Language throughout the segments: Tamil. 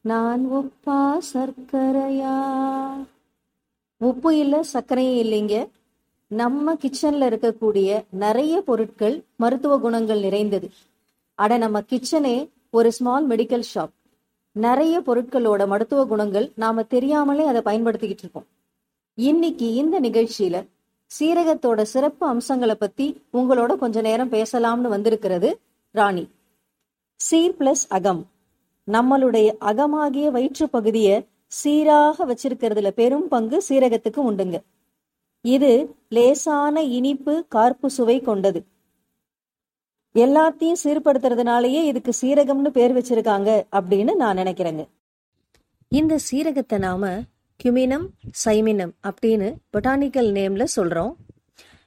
நான் உப்பா சர்க்கரையா? உப்பு இல்லை சர்க்கரையும் இல்லைங்க. நம்ம கிச்சன்ல இருக்கக்கூடிய நிறைய பொருட்கள் மருத்துவ குணங்கள் நிறைந்தது. அட நம்ம கிச்சனே ஒரு ஸ்மால் மெடிக்கல் ஷாப் நிறைய பொருட்களோட மருத்துவ குணங்கள் நாம தெரியாமலே அதை பயன்படுத்திக்கிட்டு இருக்கோம். இன்னைக்கு இந்த நிகழ்ச்சியில சீரகத்தோட சிறப்பு அம்சங்களை பத்தி உங்களோட கொஞ்ச நேரம் பேசலாம்னு வந்திருக்கிறது ராணி. சீர் பிளஸ் அகம். நம்மளுடைய அகமாகிய வயிற்று பகுதியை சீராக வச்சிருக்கிறதுல பெரும் பங்கு சீரகத்துக்கு உண்டுங்க. இது லேசான இனிப்பு கார்ப்பு சுவை கொண்டது. எல்லாத்தையும் சீர்படுத்துறதுனாலயே இதுக்கு சீரகம்னு பேர் வச்சிருக்காங்க அப்படின்னு நான் நினைக்கிறேங்க. இந்த சீரகத்தை நாம கியூமினம் சைமினம் அப்படின்னு பொட்டானிக்கல் நேம்ல சொல்றோம்.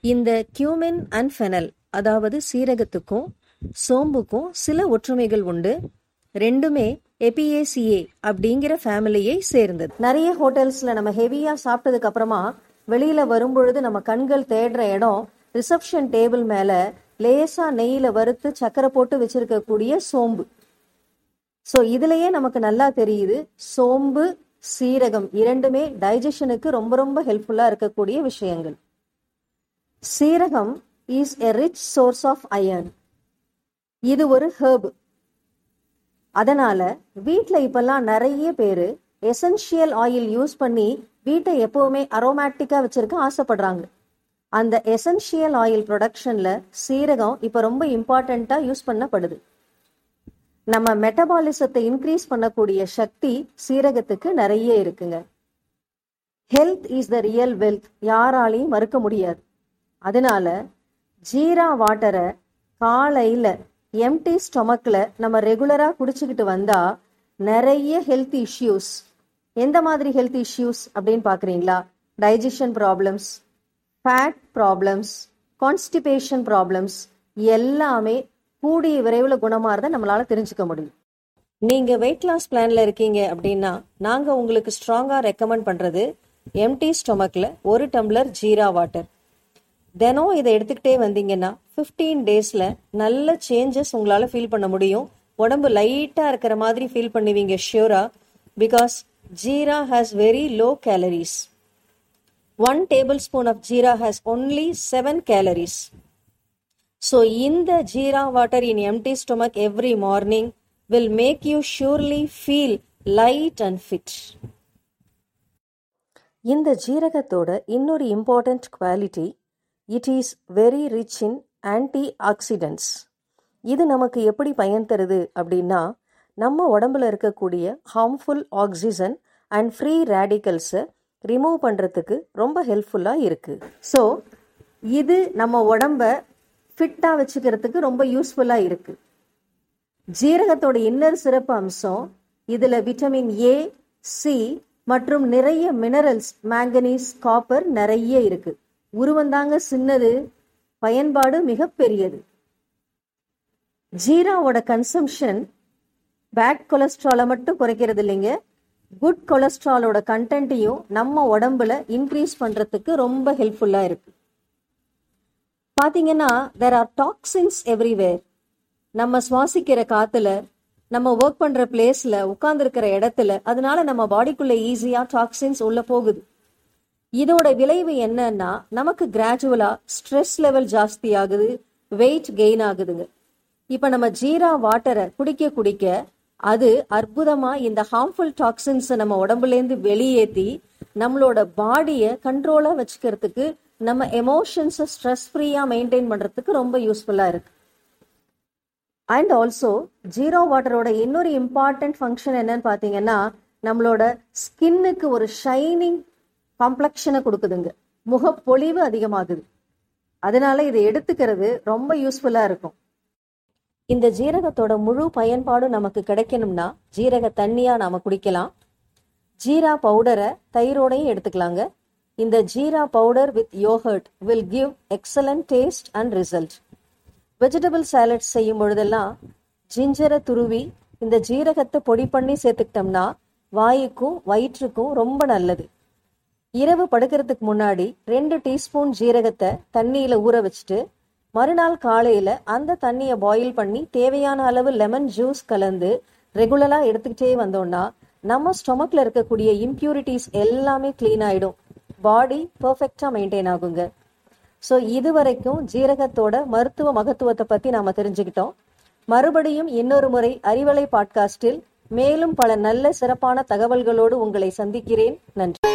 இந்த கியூமின் அண்ட் ஃபெனல் அதாவது சீரகத்துக்கும் சோம்புக்கும் சில ஒற்றுமைகள் உண்டு. ரெண்டுமே எபிஏசிஏ அப்படிங்கிற ஃபேமிலியை சேர்ந்தது. நிறைய ஹோட்டல்ஸ்ல நம்ம ஹெவியா சாப்பிட்டதுக்கு அப்புறமா வெளியில வரும்பொழுது நம்ம கண்கள் தேடுற இடம் ரிசப்ஷன் டேபிள் மேல லேசா நெய்யில வறுத்து சக்கரை போட்டு வச்சிருக்கக்கூடிய சோம்பு. ஸோ இதுலயே நமக்கு நல்லா தெரியுது சோம்பு சீரகம் இரண்டுமே டைஜஷனுக்கு ரொம்ப ரொம்ப ஹெல்ப்ஃபுல்லா இருக்கக்கூடிய விஷயங்கள். Seeragam is a rich source of iron இது ஒரு ஹேர்பு அதனால வீட்டில் இப்பெல்லாம் நிறைய பேர் எசென்ஷியல் ஆயில் யூஸ் பண்ணி வீட்டை எப்பவுமே அரோமேட்டிக்கா வச்சிருக்க ஆசைப்படுறாங்க. அந்த எசென்ஷியல் ஆயில் ப்ரொடக்ஷன்ல சீரகம் இப்ப ரொம்ப இம்பார்ட்டண்டா யூஸ் பண்ணப்படுது. நம்ம மெட்டபாலிசத்தை இன்க்ரீஸ் பண்ணக்கூடிய சக்தி சீரகத்துக்கு நிறைய இருக்குங்க. Health is the real wealth யாராலையும் மறுக்க முடியாது. அதனால ஜீரா வாட்டரை காலையில எம்டி ஸ்டொமக்கில் நம்ம ரெகுலராக குடிச்சுக்கிட்டு வந்தால் நிறைய ஹெல்த் இஷ்யூஸ் எந்த மாதிரி ஹெல்த் இஷ்யூஸ் அப்படின்னு பார்க்குறீங்களா? Digestion problems fat problems constipation problems எல்லாமே கூடிய விரைவில் குணமாறத நம்மளால தெரிஞ்சுக்க முடியும். நீங்கள் வெயிட் லாஸ் பிளானில் இருக்கீங்க அப்படின்னா நாங்கள் உங்களுக்கு ஸ்ட்ராங்காக ரெக்கமெண்ட் பண்ணுறது எம்டி ஸ்டொமக்கில் ஒரு டம்ளர் ஜீரா வாட்டர் தினம் இதை எடுத்துக்கிட்டே வந்தீங்கன்னா ஃபிஃப்டீன் டேஸில் நல்ல சேஞ்சஸ் உங்களால் ஃபீல் பண்ண முடியும். உடம்பு லைட்டாக இருக்கிற மாதிரி ஃபீல் பண்ணுவீங்க ஷியூரா because jeera has very low calories one tablespoon of jeera has only seven calories so இந்த jeera water in empty stomach every morning will make you surely feel light and fit இந்த ஜீரகத்தோட இன்னொரு important quality it is very rich in antioxidants இது நமக்கு எப்படி பயன் தருது அப்படின்னா நம்ம உடம்புல இருக்கக்கூடிய ஹார்ம்ஃபுல் ஆக்சிஜன் அண்ட் ஃப்ரீ ரேடிக்கல்ஸை ரிமூவ் பண்ணுறதுக்கு ரொம்ப ஹெல்ப்ஃபுல்லாக இருக்குது ஸோ இது நம்ம உடம்ப ஃபிட்டாக வச்சுக்கிறதுக்கு ரொம்ப யூஸ்ஃபுல்லாக இருக்குது ஜீரகத்தோட இன்னர் சிறப்பு அம்சம் இதில் விட்டமின் ஏ சி மற்றும் நிறைய மினரல்ஸ் மேங்கனீஸ் காப்பர் நிறைய இருக்குது உருவந்தாங்க சின்னது பயன்பாடு மிகப்பெரியது ஜீராவோட கன்சம்ஷன் பேட் கொலஸ்ட்ராலை மட்டும் குறைக்கிறது இல்லைங்க. குட் கொலஸ்ட்ராலோட கண்டென்ட்டையும் நம்ம உடம்புல இன்க்ரீஸ் பண்ணுறதுக்கு ரொம்ப ஹெல்ப்ஃபுல்லாக இருக்கு. பார்த்தீங்கன்னா தெர் ஆர் டாக்ஸின்ஸ் எவ்ரிவேர் நம்ம சுவாசிக்கிற காத்துல நம்ம ஒர்க் பண்ற பிளேஸ்ல உட்கார்ந்துருக்கிற இடத்துல அதனால நம்ம பாடிக்குள்ள ஈஸியா டாக்ஸின்ஸ் உள்ள போகுது. இதோட விளைவு என்னன்னா நமக்கு கிராஜுவலா ஸ்ட்ரெஸ் லெவல் ஜாஸ்தி ஆகுது வெயிட் கெயின் ஆகுதுங்க. இப்ப நம்ம ஜீரா வாட்டரை குடிக்க குடிக்க அது அற்புதமா இந்த ஹார்ம்ஃபுல் டாக்ஸின்ஸை நம்ம உடம்புல இருந்து வெளியேற்றி நம்மளோட பாடியை கண்ட்ரோலா வச்சுக்கிறதுக்கு நம்ம எமோஷன்ஸை ஸ்ட்ரெஸ் ஃப்ரீயா மெயின்டைன் பண்றதுக்கு ரொம்ப யூஸ்ஃபுல்லா இருக்கு. அண்ட் ஆல்சோ ஜீரோ வாட்டரோட இன்னொரு இம்பார்ட்டன்ட் ஃபங்க்ஷன் என்னன்னு பார்த்தீங்கன்னா நம்மளோட ஸ்கின்னுக்கு ஒரு ஷைனிங் காம்ப்ளெக்ஷனை கொடுக்குதுங்க. முகப்பொழிவு அதிகமாகுது. அதனால இதை எடுத்துக்கிறது ரொம்ப யூஸ்ஃபுல்லா இருக்கும். இந்த ஜீரகத்தோட முழு பயன்பாடும் நமக்கு கிடைக்கணும்னா ஜீரக தண்ணியா நாம குடிக்கலாம். ஜீரா பவுடரை தயிரோடையும் எடுத்துக்கலாங்க. இந்த jeera powder with yogurt will give excellent taste and result vegetable salad செய்யும் பொழுதெல்லாம் ஜிஞ்சரை துருவி இந்த ஜீரகத்தை பொடி பண்ணி சேர்த்துக்கிட்டோம்னா வாயுக்கும் வயிற்றுக்கும் ரொம்ப நல்லது. இரவு படுக்கிறதுக்கு முன்னாடி ரெண்டு டீஸ்பூன் ஜீரகத்தை தண்ணியில ஊற வச்சுட்டு மறுநாள் காலையில அந்த தண்ணியை பாயில் பண்ணி தேவையான அளவு லெமன் ஜூஸ் கலந்து ரெகுலரா எடுத்துக்கிட்டே வந்தோம்னா நம்ம ஸ்டொமக்ல இருக்கக்கூடிய இம்ப்யூரிட்டிஸ் எல்லாமே க்ளீன் ஆயிடும். பாடி பர்ஃபெக்டா மெயின்டைன் ஆகுங்க. ஸோ இது வரைக்கும் ஜீரகத்தோட மருத்துவ மகத்துவத்தை பத்தி நாம தெரிஞ்சுக்கிட்டோம். மறுபடியும் இன்னொரு முறை அறிவலை பாட்காஸ்டில் மேலும் பல நல்ல சிறப்பான தகவல்களோடு உங்களை சந்திக்கிறேன். நன்றி.